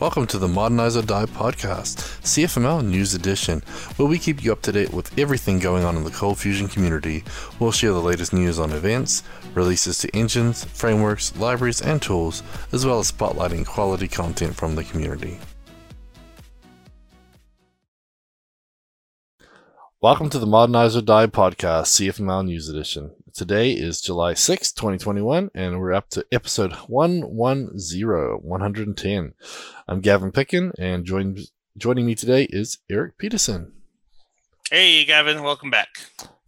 Welcome to the Modernize or Die podcast, CFML News Edition, where we keep you up to date with everything going on in the Cold Fusion community. We'll share the latest news on events, releases to engines, frameworks, libraries, and tools, as well as spotlighting quality content from the community. Welcome to the Modernize or Die podcast, CFML News Edition. Today is July 6, 2021, and we're up to episode 110, 110. I'm Gavin Pickin, and join, joining me today is Eric Peterson. Hey, Gavin, welcome back.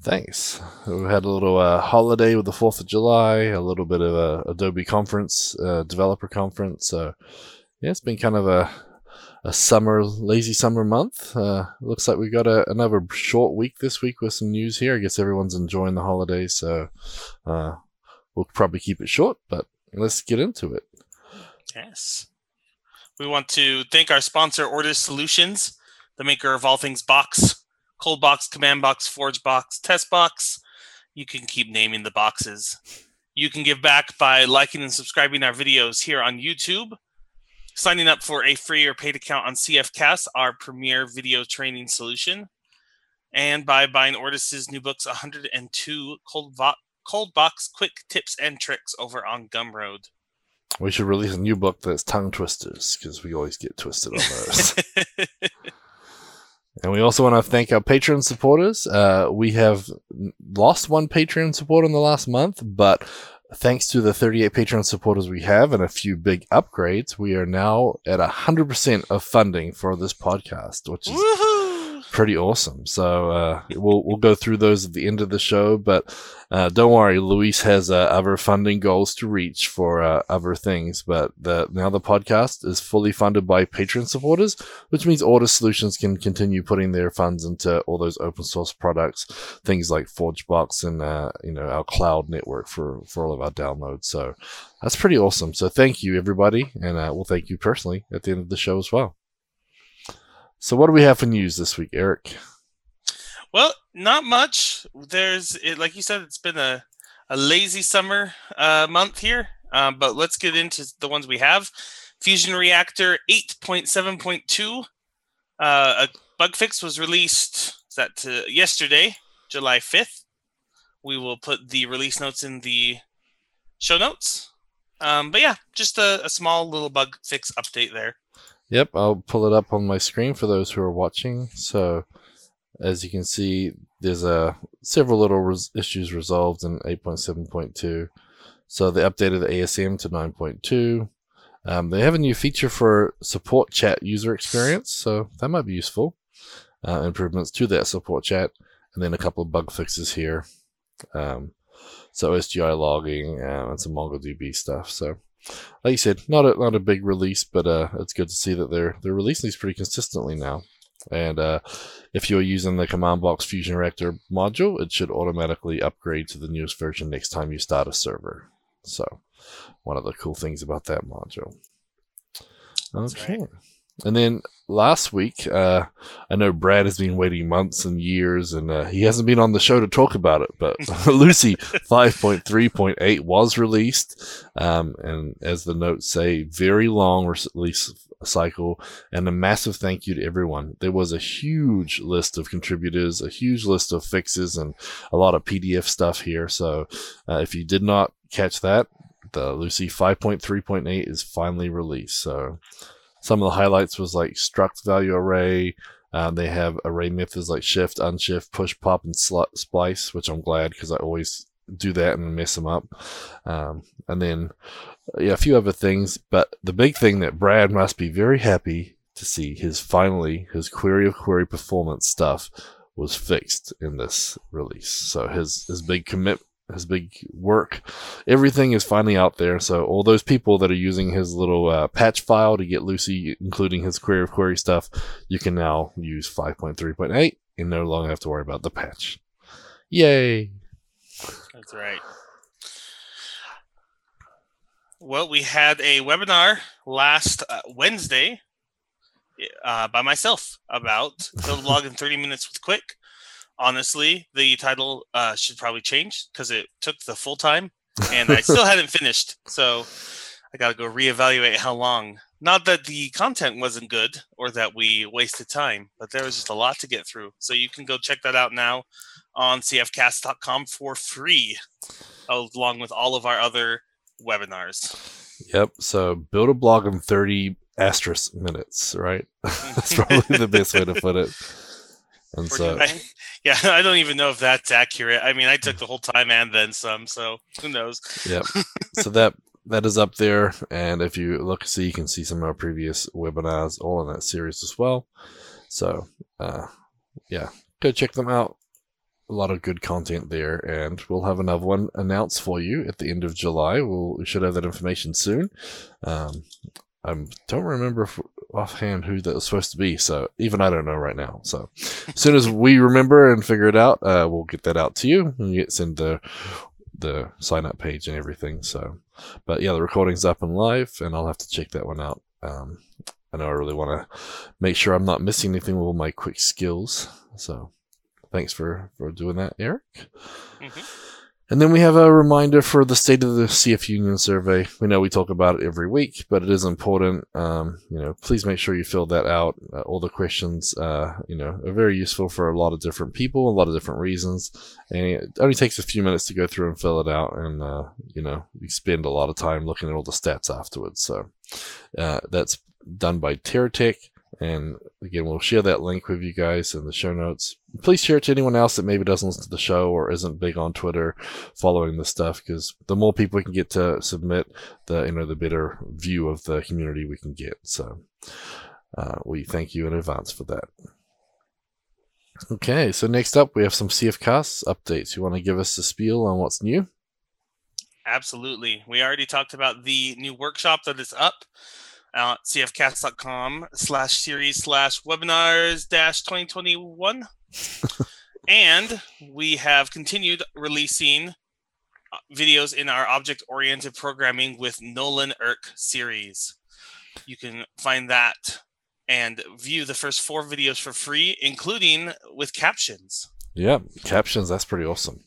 Thanks. We had a little uh, holiday with the 4th of July, a little bit of a Adobe conference, uh, developer conference. So, yeah, it's been kind of a a summer lazy summer month. Uh, looks like we got a, another short week this week with some news here. I guess everyone's enjoying the holidays, so uh, we'll probably keep it short. But let's get into it. Yes, we want to thank our sponsor, Ortus Solutions, the maker of all things box, cold box, command box, forge box, test box. You can keep naming the boxes. You can give back by liking and subscribing our videos here on YouTube signing up for a free or paid account on CFCast, our premier video training solution, and by buying Ortus's new books, 102 Cold, Vo- Cold Box Quick Tips and Tricks over on Gumroad. We should release a new book that's tongue twisters because we always get twisted on those. and we also want to thank our Patreon supporters. Uh, we have lost one Patreon supporter in the last month, but thanks to the 38 Patreon supporters we have and a few big upgrades, we are now at 100% of funding for this podcast, which is Woo-hoo! Pretty awesome. So uh, we'll we'll go through those at the end of the show, but uh, don't worry, Luis has uh, other funding goals to reach for uh, other things. But the, now the podcast is fully funded by Patreon supporters, which means Ortus Solutions can continue putting their funds into all those open source products, things like ForgeBox and uh, you know our cloud network for for all of our downloads. So that's pretty awesome. So thank you everybody, and uh, we'll thank you personally at the end of the show as well. So what do we have for news this week, Eric? Well, not much. There's, like you said, it's been a, a lazy summer uh, month here. Um, but let's get into the ones we have. Fusion Reactor 8.7.2. Uh, a bug fix was released. That uh, yesterday, July 5th? We will put the release notes in the show notes. Um, but yeah, just a, a small little bug fix update there. Yep, I'll pull it up on my screen for those who are watching. So as you can see, there's a several little res- issues resolved in 8.7.2. So they updated the ASM to 9.2. Um, they have a new feature for support chat user experience, so that might be useful. Uh, improvements to that support chat, and then a couple of bug fixes here. Um, so SGI logging uh, and some MongoDB stuff. So, like you said, not a not a big release, but uh, it's good to see that they're they're releasing these pretty consistently now. And uh, if you're using the Command Box Fusion Reactor module, it should automatically upgrade to the newest version next time you start a server. So, one of the cool things about that module. Okay. Right. And then last week, uh, I know Brad has been waiting months and years, and uh, he hasn't been on the show to talk about it. But Lucee 5.3.8 was released, um, and as the notes say, very long release cycle, and a massive thank you to everyone. There was a huge list of contributors, a huge list of fixes, and a lot of PDF stuff here. So uh, if you did not catch that, the Lucee 5.3.8 is finally released. So some of the highlights was like struct value array. Uh, they have array methods like shift, unshift, push, pop, and sl- splice, which I'm glad because I always do that and mess them up. Um, and then yeah, a few other things, but the big thing that Brad must be very happy to see his finally his query of query performance stuff was fixed in this release. So his his big commit his big work. Everything is finally out there. So all those people that are using his little uh, patch file to get Lucee, including his query of query stuff you can now use 5.3.8 and no longer have to worry about the patch. Yay! That's right. Well, we had a webinar last uh, Wednesday uh, by myself about a blog in 30 minutes with Quick. Honestly, the title uh, should probably change because it took the full time and I still hadn't finished. So I got to go reevaluate how long. Not that the content wasn't good or that we wasted time, but there was just a lot to get through. So you can go check that out now on cfcast.com for free, along with all of our other webinars. Yep. So build a blog in 30 asterisk minutes, right? that's probably the best way to put it. And so, I, yeah, I don't even know if that's accurate. I mean, I took the whole time and then some, so who knows? Yeah. so that that is up there, and if you look, see, you can see some of our previous webinars, all in that series as well. So, uh, yeah, go check them out. A lot of good content there, and we'll have another one announced for you at the end of July. We'll, we should have that information soon. Um, I don't remember if, offhand who that was supposed to be, so even I don't know right now. So as soon as we remember and figure it out, uh, we'll get that out to you and get send the the sign up page and everything. So, but yeah, the recording's up and live, and I'll have to check that one out. Um, I know I really want to make sure I'm not missing anything with all my quick skills. So, thanks for for doing that, Eric. Mm-hmm. And then we have a reminder for the state of the CF Union survey. We know we talk about it every week, but it is important. Um, you know, please make sure you fill that out. Uh, all the questions, uh, you know, are very useful for a lot of different people, a lot of different reasons. And it only takes a few minutes to go through and fill it out. And, uh, you know, we spend a lot of time looking at all the stats afterwards. So, uh, that's done by TeraTech. And again, we'll share that link with you guys in the show notes. Please share it to anyone else that maybe doesn't listen to the show or isn't big on Twitter following this stuff, because the more people we can get to submit, the you know the better view of the community we can get. So uh, we thank you in advance for that. Okay, so next up we have some CF CFcast updates. You want to give us a spiel on what's new? Absolutely. We already talked about the new workshop that is up at cfcast.com slash series slash webinars dash 2021. and we have continued releasing uh, videos in our object oriented programming with Nolan Erck series. You can find that and view the first four videos for free, including with captions. Yeah, captions, that's pretty awesome.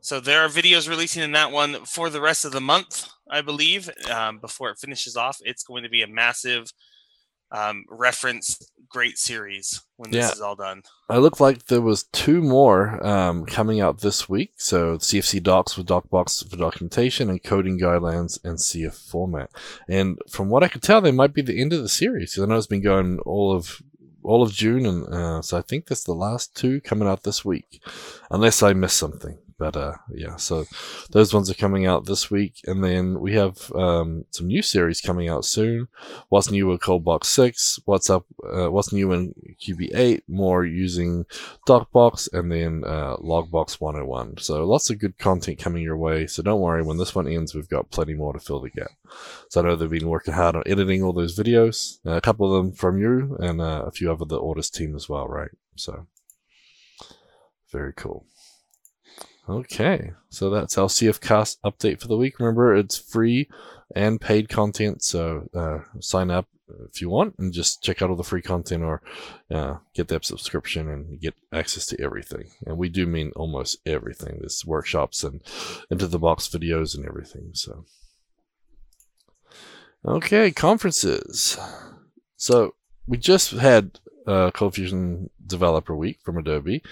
So there are videos releasing in that one for the rest of the month. I believe, um, before it finishes off. It's going to be a massive um, reference great series when this yeah. is all done. I look like there was two more um, coming out this week. So CFC docs with DocBox for documentation and coding guidelines and CF format. And from what I could tell, they might be the end of the series. I know it's been going all of all of June, and uh, so I think that's the last two coming out this week, unless I miss something. But uh, yeah, so those ones are coming out this week, and then we have um, some new series coming out soon. What's new with ColdBox Six? What's up? Uh, what's new in QB Eight? More using DocBox, and then uh, Logbox 101. So lots of good content coming your way. So don't worry, when this one ends, we've got plenty more to fill the gap. So I know they've been working hard on editing all those videos. a couple of them from you, and uh, a few of the Ortus team as well, right? So very cool. Okay, so that's our CFcast update for the week. Remember, it's free and paid content, so uh, sign up if you want and just check out all the free content or uh, get that subscription and get access to everything. And we do mean almost everything. There's workshops and into the box videos and everything. So, okay, conferences. So we just had uh, Cold Fusion Developer Week from Adobe.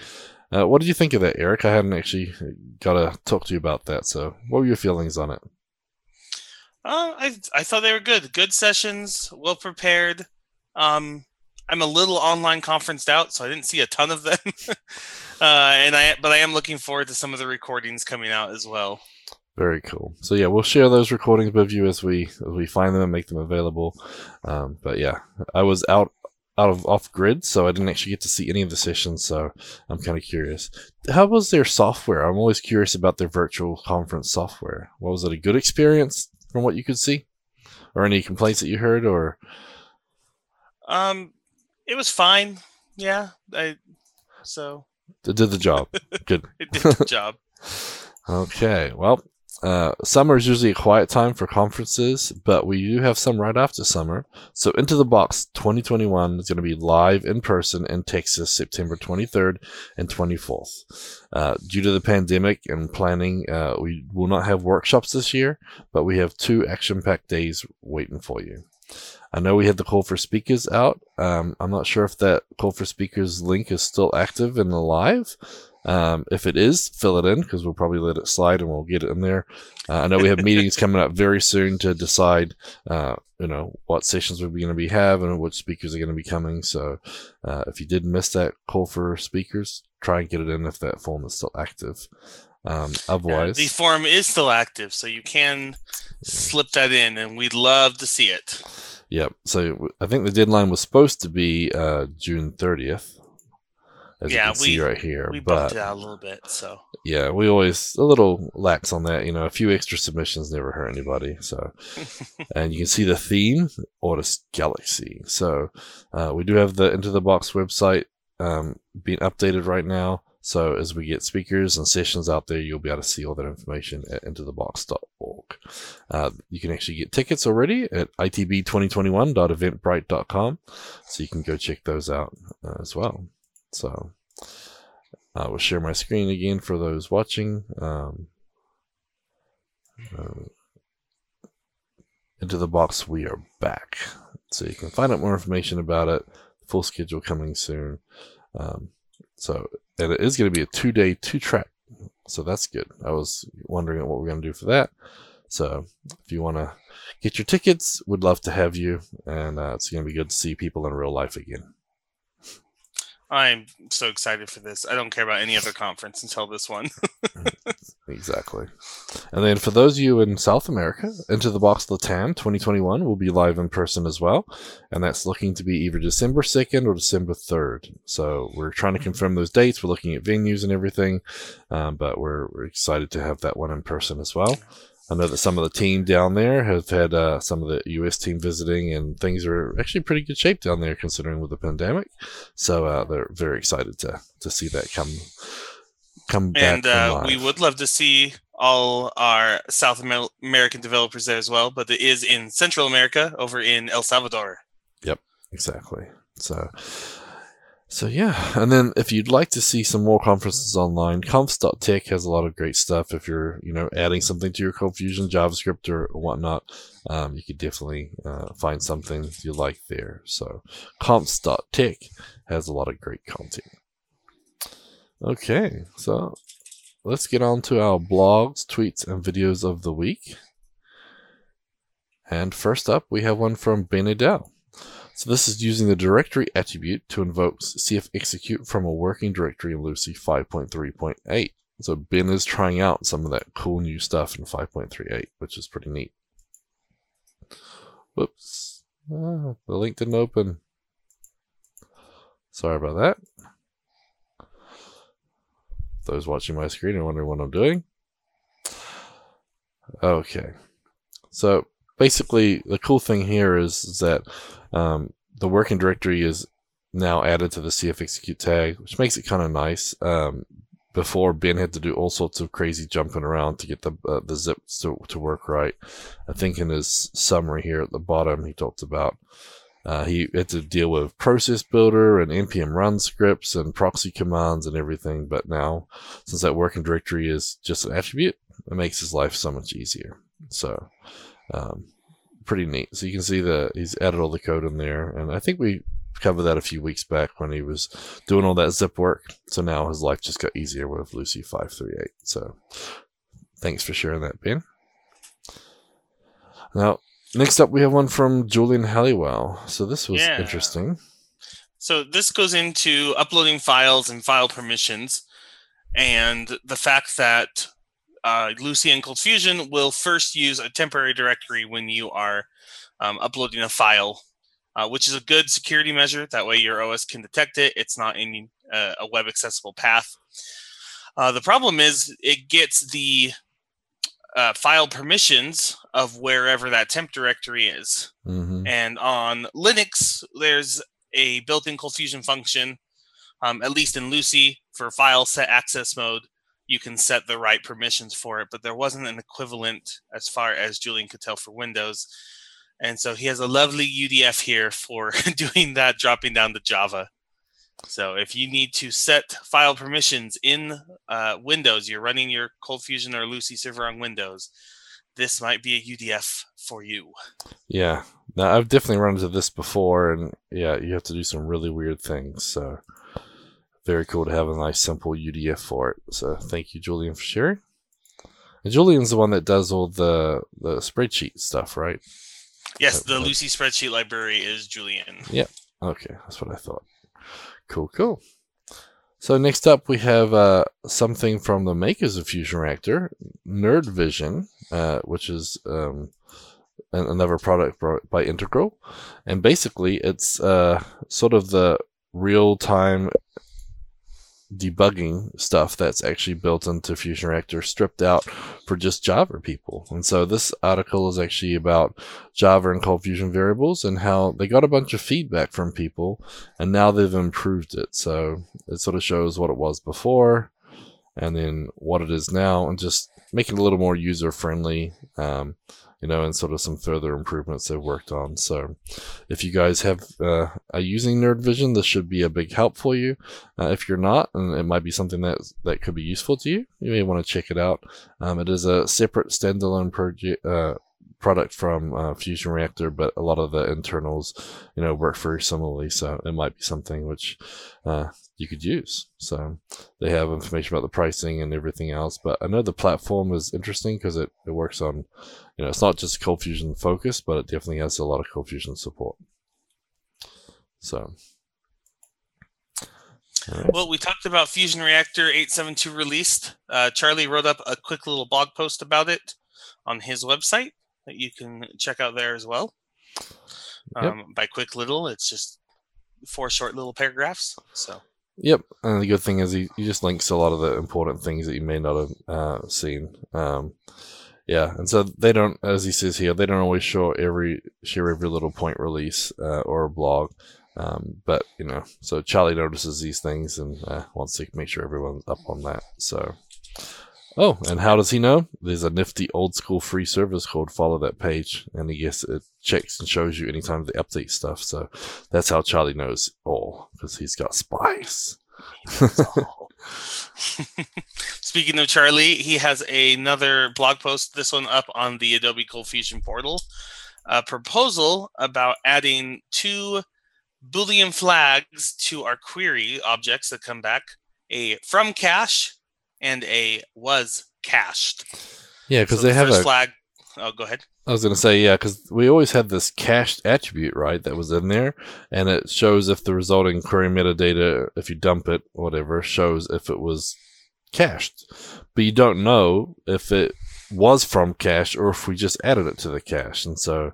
Uh, what did you think of that, Eric? I hadn't actually got to talk to you about that. So, what were your feelings on it? Uh, I I thought they were good. Good sessions, well prepared. Um, I'm a little online conferenced out, so I didn't see a ton of them. uh, and I but I am looking forward to some of the recordings coming out as well. Very cool. So yeah, we'll share those recordings with you as we as we find them and make them available. Um, but yeah, I was out out of off grid, so I didn't actually get to see any of the sessions. So I'm kind of curious. How was their software? I'm always curious about their virtual conference software. What was it a good experience from what you could see, or any complaints that you heard, or? Um, it was fine. Yeah, I so it did the job. Good. it did the job. okay. Well, uh, summer is usually a quiet time for conferences, but we do have some right after summer. So, Into the Box 2021 is going to be live in person in Texas, September 23rd and 24th. Uh, due to the pandemic and planning, uh, we will not have workshops this year, but we have two action packed days waiting for you. I know we had the call for speakers out. Um, I'm not sure if that call for speakers link is still active and the live. Um, if it is, fill it in because we'll probably let it slide and we'll get it in there. Uh, I know we have meetings coming up very soon to decide, uh, you know, what sessions we're going to be having and which speakers are going to be coming. So, uh, if you did miss that call for speakers, try and get it in if that form is still active. Um, otherwise, the form is still active, so you can slip that in, and we'd love to see it. Yep. So I think the deadline was supposed to be uh, June 30th as Yeah, you can see we- right here. We but bumped it out a little bit, so yeah, we always a little lax on that. You know, a few extra submissions never hurt anybody. So, and you can see the theme, Ortus Galaxy. So, uh, we do have the Into the Box website um, being updated right now. So, as we get speakers and sessions out there, you'll be able to see all that information at intothebox.org. Uh, you can actually get tickets already at itb2021.eventbrite.com. So, you can go check those out uh, as well. So, I will share my screen again for those watching. Um, uh, into the box, we are back. So you can find out more information about it. Full schedule coming soon. Um, so, and it is going to be a two day, two track. So that's good. I was wondering what we're going to do for that. So if you want to get your tickets, we'd love to have you. And uh, it's going to be good to see people in real life again. I'm so excited for this. I don't care about any other conference until this one. Exactly. And then for those of you in South America, Into the Box Latam 2021 will be live in person as well. And that's looking to be either December 2nd or December 3rd. So we're trying to confirm those dates. We're looking at venues and everything. Um, but we're, we're excited to have that one in person as well. I know that some of the team down there have had uh, some of the U.S. team visiting, and things are actually pretty good shape down there considering with the pandemic. So uh, they're very excited to to see that come come back. and uh, we would love to see all our South American developers there as well, but it is in Central America over in El Salvador. Yep, exactly. So, so yeah. And then if you'd like to see some more conferences online, conf.tech has a lot of great stuff. If you're, you know, adding something to your Fusion JavaScript or whatnot, um, you could definitely uh, find something you like there. So, confs.tech has a lot of great content. Okay, so let's get on to our blogs, tweets, and videos of the week. And first up, we have one from Ben. So this is using the directory attribute to invoke CF execute from a working directory in Lucee 5.3.8. So Ben is trying out some of that cool new stuff in 5.38, which is pretty neat. Whoops. Ah, the link didn't open. Sorry about that. Those watching my screen are wondering what I'm doing. Okay. So basically, the cool thing here is, is that um, the working directory is now added to the CF execute tag, which makes it kind of nice. Um, before Ben had to do all sorts of crazy jumping around to get the uh, the zips to, to work right. I think in his summary here at the bottom, he talks about uh, he had to deal with process builder and npm run scripts and proxy commands and everything. But now, since that working directory is just an attribute, it makes his life so much easier. So, um, pretty neat. So you can see that he's added all the code in there, and I think we covered that a few weeks back when he was doing all that zip work. So now his life just got easier with Lucee five three eight. So thanks for sharing that, Ben. Now, next up we have one from Julian Halliwell. So this was Yeah. interesting. So this goes into uploading files and file permissions, and the fact that uh, Lucee and Cold Fusion will first use a temporary directory when you are um, uploading a file, uh, which is a good security measure. That way, your OS can detect it. It's not in uh, a web accessible path. Uh, the problem is it gets the uh, file permissions of wherever that temp directory is. hmm And on Linux, there's a built-in Cold Fusion function, um, at least in Lucee, for file set access mode you can set the right permissions for it, but there wasn't an equivalent as far as Julian could tell for Windows. And so he has a lovely UDF here for doing that, dropping down to Java. So if you need to set file permissions in uh, Windows, you're running your Cold Fusion or Lucee server on Windows, this might be a UDF for you. Yeah. Now I've definitely run into this before, and yeah, you have to do some really weird things. So very cool to have a nice simple UDF for it. So thank you, Julian, for sharing. And Julian's the one that does all the the spreadsheet stuff, right? Yes, the Lucee spreadsheet library is Julian. Yep. Okay, that's what I thought. Cool, cool. So next up, we have uh, something from the makers of Fusion Reactor, Nerd Vision, uh, which is um, another product by Integral, and basically it's uh, sort of the real-time debugging stuff that's actually built into Fusion Reactor stripped out for just Java people. And so this article is actually about Java and Cold Fusion variables and how they got a bunch of feedback from people and now they've improved it. So it sort of shows what it was before and then what it is now and just make it a little more user friendly. Um, you know, and sort of some further improvements they've worked on. So, if you guys have uh, are using Nerd Vision, this should be a big help for you. Uh, if you're not, and it might be something that that could be useful to you, you may want to check it out. Um, it is a separate standalone project. Uh, product from uh, Fusion Reactor, but a lot of the internals, you know, work very similarly. So it might be something which uh, you could use. So they have information about the pricing and everything else. But I know the platform is interesting because it, it works on, you know, it's not just Cold Fusion focus, but it definitely has a lot of Cold Fusion support. So. Right. Well, we talked about Fusion Reactor 872 released. Uh, Charlie wrote up a quick little blog post about it on his website that you can check out there as well. Um, yep. By quick little, it's just four short little paragraphs. So. Yep, and the good thing is he, he just links a lot of the important things that you may not have uh, seen. Um, yeah, and so they don't, as he says here, they don't always show every share every little point release uh, or a blog. Um, but you know, so Charlie notices these things and uh, wants to make sure everyone's up on that. So Oh, and how does he know? There's a nifty old school free service called follow that page, and I guess it checks and shows you anytime they update stuff. So that's how Charlie knows all because he's got spies. Speaking of Charlie, he has another blog post, this one up on the Adobe Cold Fusion portal. A proposal about adding two Boolean flags to our query objects that come back a from cache and a was cached. Yeah, because so they the have a flag. Oh, go ahead. I was going to say, yeah, because we always had this cached attribute, right, that was in there, and it shows if the resulting query metadata, if you dump it, whatever, shows if it was cached. But you don't know if it was from cache or if we just added it to the cache. And so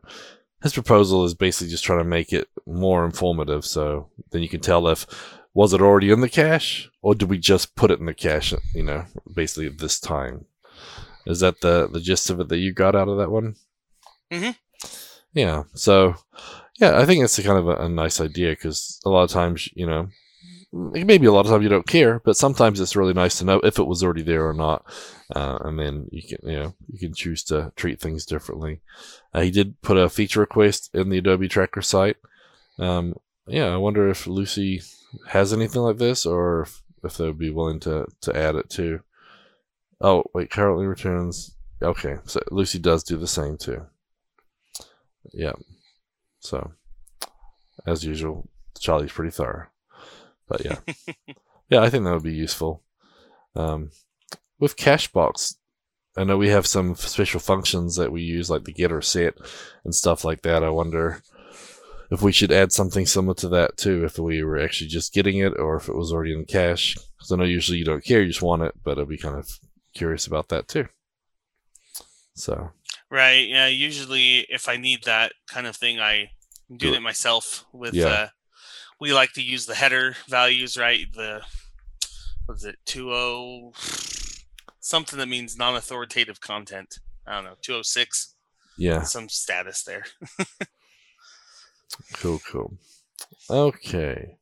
his proposal is basically just trying to make it more informative. So then you can tell if was it already in the cache? Or did we just put it in the cache you know basically this time? Is that the the gist of it that you got out of that one? Mm-hmm. yeah so yeah i think it's a kind of a, a nice idea because a lot of times you know maybe a lot of times you don't care but sometimes it's really nice to know if it was already there or not uh, and then you can you know you can choose to treat things differently. Uh, he did put a feature request in the adobe tracker site. Um, yeah i wonder if Lucee has anything like this, or if, if they would be willing to to add it too. Oh wait, currently returns. Okay, so Lucee does do the same too. Yeah. So, as usual, Charlie's pretty thorough. But yeah, yeah, I think that would be useful. Um, with Cachebox, I know we have some special functions that we use, like the get or set and stuff like that. I wonder if we should add something similar to that too, if we were actually just getting it or if it was already in the cache. Because I know usually you don't care, you just want it, but I'd be kind of curious about that too. So. Right. Yeah. Usually, if I need that kind of thing, I do, it myself. With yeah. uh, we like to use the header values, right? The was it two o something that means non-authoritative content. I don't know, two oh six. Yeah. Some status there. Cool, cool. Okay.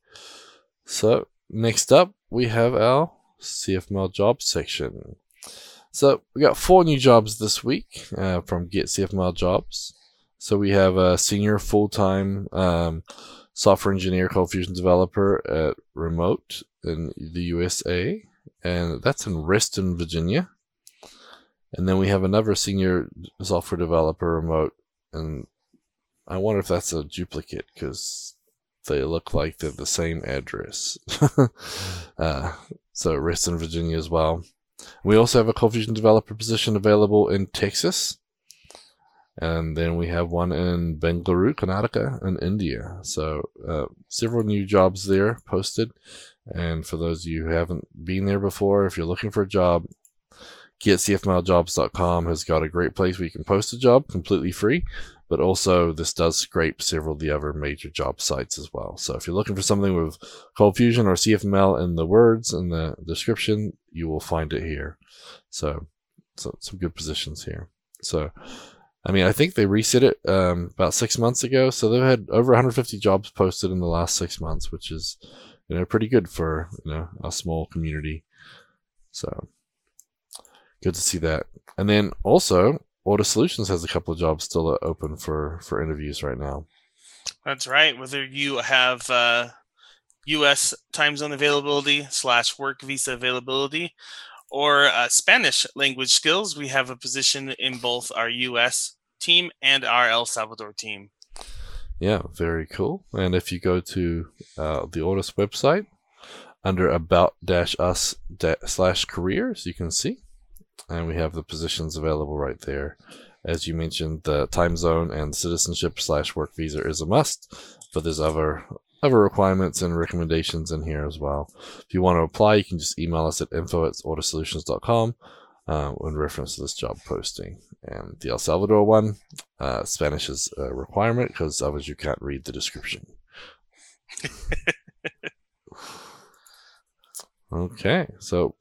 So next up we have our CFML jobs section. So we got four new jobs this week uh, from Get CFML Jobs. So we have a senior full-time um, software engineer Cold Fusion developer at Remote in the USA, and that's in Reston, Virginia. And then we have another senior software developer remote, and I wonder if that's a duplicate because they look like they're the same address. uh, so Reston, Virginia as well. We also have a Cold developer position available in Texas. And then we have one in Bangalore, Karnataka, in India. So uh, several new jobs there posted. And for those of you who haven't been there before, if you're looking for a job, getcfmljobs.com has got a great place where you can post a job completely free. But also, this does scrape several of the other major job sites as well. So if you're looking for something with Cold Fusion or CFML in the words in the description, you will find it here. So, so some good positions here. So, I mean, I think they reset it um, about six months ago. So they've had over 150 jobs posted in the last six months, which is you know pretty good for you know a small community. So good to see that. And then also, Ortus Solutions has a couple of jobs still open for for interviews right now. That's right. Whether you have uh, U.S. time zone availability slash work visa availability, or uh, Spanish language skills, we have a position in both our U.S. team and our El Salvador team. Yeah, very cool. And if you go to uh, the Ortus website under about dash us slash careers, you can see, and we have the positions available right there. As you mentioned, the time zone and citizenship slash work visa is a must, but there's other other requirements and recommendations in here as well. If you want to apply, you can just email us at info at ortussolutions.com uh, in reference to this job posting. And the El Salvador one, uh, Spanish is a requirement because otherwise you can't read the description. okay, so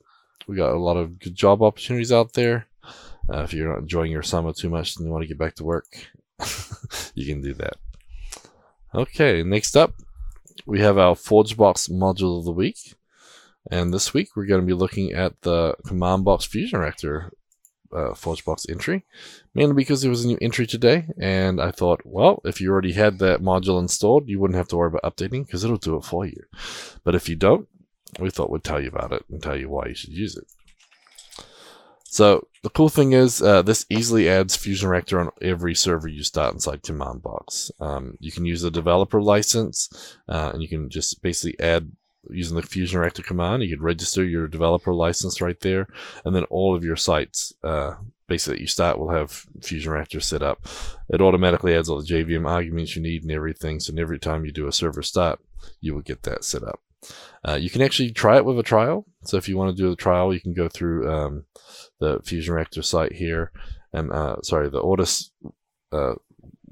we got a lot of good job opportunities out there. Uh, if you're not enjoying your summer too much and you want to get back to work, you can do that. Okay, next up, we have our ForgeBox module of the week. And this week we're going to be looking at the Command Box Fusion Reactor uh, ForgeBox entry, mainly because there was a new entry today, and I thought, well, if you already had that module installed, you wouldn't have to worry about updating because it'll do it for you. But if you don't, we thought we'd tell you about it and tell you why you should use it. So the cool thing is, uh, this easily adds Fusion Reactor on every server you start inside Command Box. Um, you can use a developer license, uh, and you can just basically add using the Fusion Reactor command. You can register your developer license right there, and then all of your sites, uh, basically you start will have Fusion Reactor set up. It automatically adds all the JVM arguments you need and everything. So every time you do a server start, you will get that set up. Uh, you can actually try it with a trial. So if you want to do the trial, you can go through um, the Fusion Reactor site here, and uh, sorry, the Ortus uh,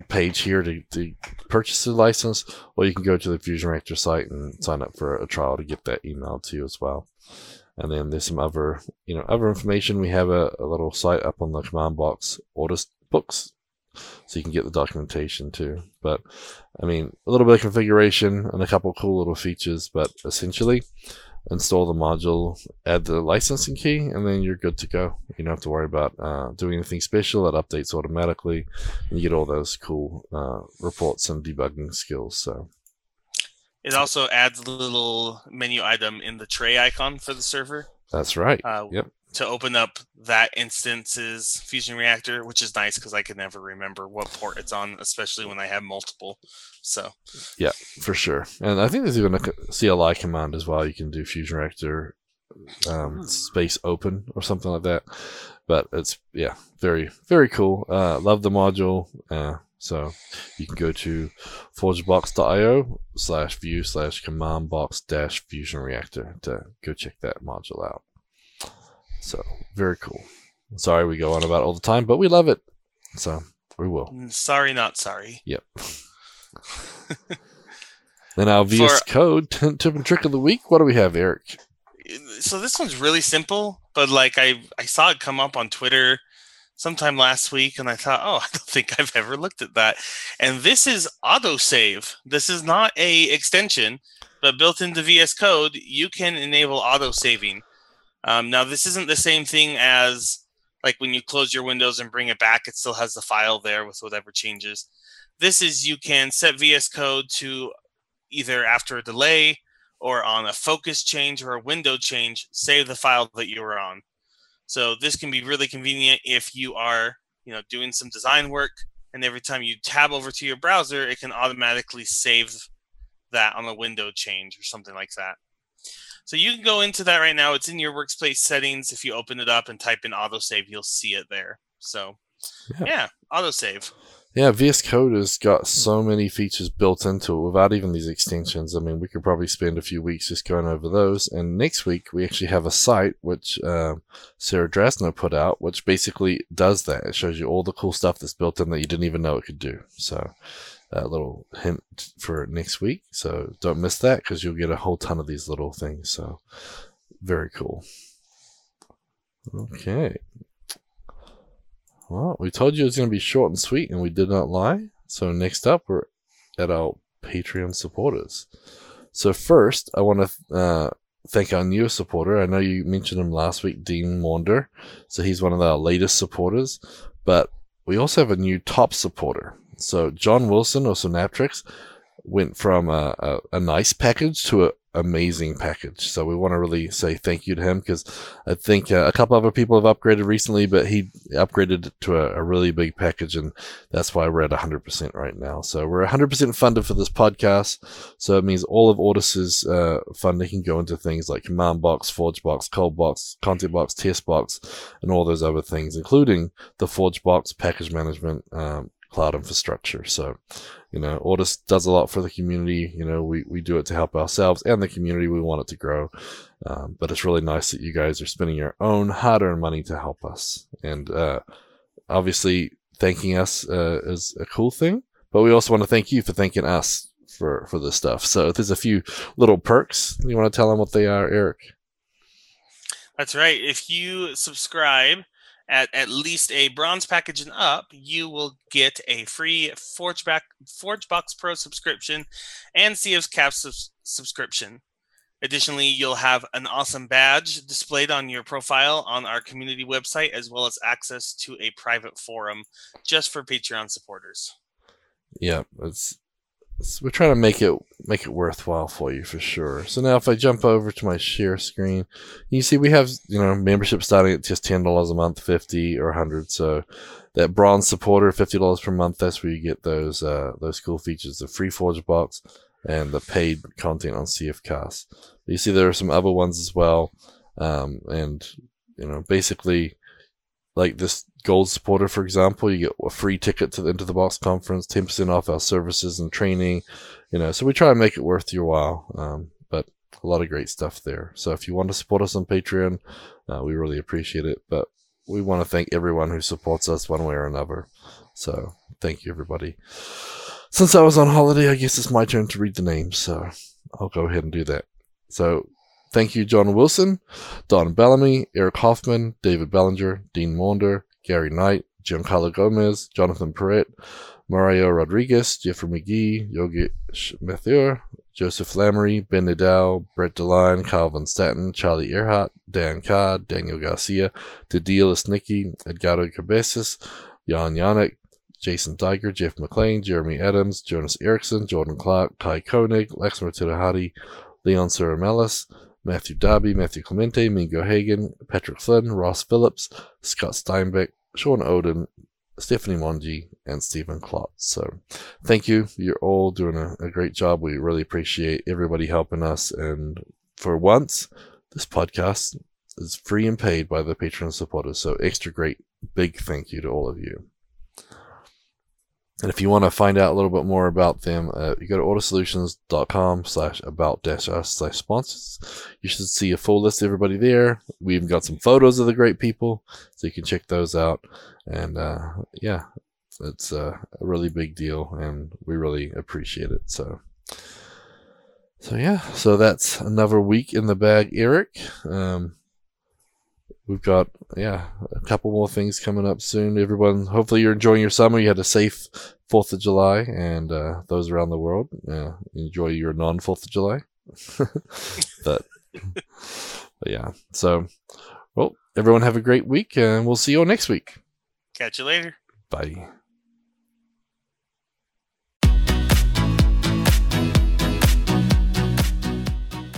page here to, to purchase the license, or you can go to the Fusion Reactor site and sign up for a trial to get that email to you as well. And then there's some other, you know, other information. We have a, a little site up on the command box, Ortus books, so you can get the documentation too. But I mean, a little bit of configuration and a couple cool little features, but essentially, install the module, add the licensing key, and then you're good to go. You don't have to worry about uh, doing anything special. It updates automatically, and you get all those cool uh, reports and debugging skills. So it also adds a little menu item in the tray icon for the server. That's right. Uh, yep to open up that instance's fusion reactor, which is nice because I can never remember what port it's on, especially when I have multiple. So, yeah, for sure. And I think there's even a CLI command as well. You can do fusion reactor um, hmm. space open or something like that. But it's yeah, very very cool. Uh, love the module. Uh, so you can go to forgebox.io slash view slash command box dash fusion reactor to go check that module out. So very cool. Sorry we go on about all the time, but we love it. So we will. Mm, sorry, not sorry. Yep. then our VS For, Code tip and trick of the week. What do we have, Eric? So this one's really simple, but like I I saw it come up on Twitter sometime last week and I thought, oh, I don't think I've ever looked at that. And this is autosave. This is not a extension, but built into VS Code, you can enable auto saving Um, now, this isn't the same thing as like when you close your windows and bring it back, it still has the file there with whatever changes. This is you can set VS Code to either after a delay or on a focus change or a window change, save the file that you were on. So this can be really convenient if you are, you know, doing some design work and every time you tab over to your browser, it can automatically save that on a window change or something like that. So you can go into that right now. It's in your workspace settings. If you open it up and type in autosave, you'll see it there. So yeah, yeah autosave. Yeah, VS Code has got so many features built into it without even these extensions. I mean, we could probably spend a few weeks just going over those. And next week, we actually have a site which uh, Sarah Drasner put out, which basically does that. It shows you all the cool stuff that's built in that you didn't even know it could do. So, a little hint for next week. So, don't miss that because you'll get a whole ton of these little things. So, very cool. Okay. Well, we told you it was going to be short and sweet, and we did not lie. So next up, we're at our Patreon supporters. So first, I want to uh, thank our newest supporter. I know you mentioned him last week, Dean Maunder. So he's one of our latest supporters. But we also have a new top supporter. So John Wilson, or Synaptrix, went from a, a, a nice package to an amazing package. So we want to really say thank you to him because I think uh, a couple other people have upgraded recently, but he upgraded to a, a, really big package, and that's why we're at 100% right now. So we're 100% funded for this podcast. So it means all of Ortus's uh, funding can go into things like Command Box, Forge Box, Cold Box, Content Box, Test Box, and all those other things, including the Forge Box package management. Um, cloud infrastructure. So, you know, Ortus does a lot for the community. You know, we, we do it to help ourselves and the community. We want it to grow. Um, but it's really nice that you guys are spending your own hard earned money to help us. And uh, obviously, thanking us uh, is a cool thing. But we also want to thank you for thanking us for, for this stuff. So there's a few little perks. You want to tell them what they are, Eric? That's right. If you subscribe at at least a bronze package and up, you will get a free ForgeBack, ForgeBox Pro subscription and CFCast subscription. Additionally, you'll have an awesome badge displayed on your profile on our community website, as well as access to a private forum just for Patreon supporters. Yeah, it's we're trying to make it make it worthwhile for you for sure. So now if I jump over to my share screen, you see we have you know membership starting at just ten dollars a month, fifty or hundred. So that bronze supporter, fifty dollars per month, that's where you get those uh, those cool features, the free Forge box and the paid content on CF CFcast. You see there are some other ones as well, um, and you know basically like this gold supporter, for example, you get a free ticket to the Into the Box conference, 10% off our services and training, you know, so we try and make it worth your while. Um, but a lot of great stuff there. So if you want to support us on Patreon, uh, we really appreciate it. But we want to thank everyone who supports us one way or another. So thank you, everybody. Since I was on holiday, I guess it's my turn to read the names. So I'll go ahead and do that. So Thank you, John Wilson, Don Bellamy, Eric Hoffman, David Bellinger, Dean Maunder, Gary Knight, Giancarlo Gomez, Jonathan Perret, Mario Rodriguez, Jeffrey McGee, Yogi Mathur, Joseph Lamoree, Ben Nadel, Brett DeLine, Calvin Staton, Charlie Arehart, Dan Card, Daniel Garcia, Tadilis Nicky, Edgardo Cabezas, Jan Yannick, Jason Diger, Jeff McLean, Jeremy Adams, Jonas Erickson, Jordan Clark, Kai Koenig, Lexmer Tirahadi, Leon Suramelis, Matthew Darby, Matthew Clemente, Mingo Hagen, Patrick Flynn, Ross Phillips, Scott Steinbeck, Sean Oden, Stephanie Mongi, and Stephen Klotz. So thank you. You're all doing a, a, great job. We really appreciate everybody helping us. And for once, this podcast is free and paid by the Patreon supporters. So extra great, big thank you to all of you. And if you want to find out a little bit more about them, uh, you go to ortussolutions.com slash about dash us slash sponsors. You should see a full list of everybody there. We even got some photos of the great people, so you can check those out. And uh, yeah, it's uh, a really big deal, and we really appreciate it. So, so yeah, so that's another week in the bag, Eric. Um, we've got yeah a couple more things coming up soon everyone hopefully you're enjoying your summer you had a safe fourth of july and uh, those around the world uh, enjoy your non fourth of july but But yeah, so well, everyone have a great week, and we'll see you all next week. Catch you later. Bye.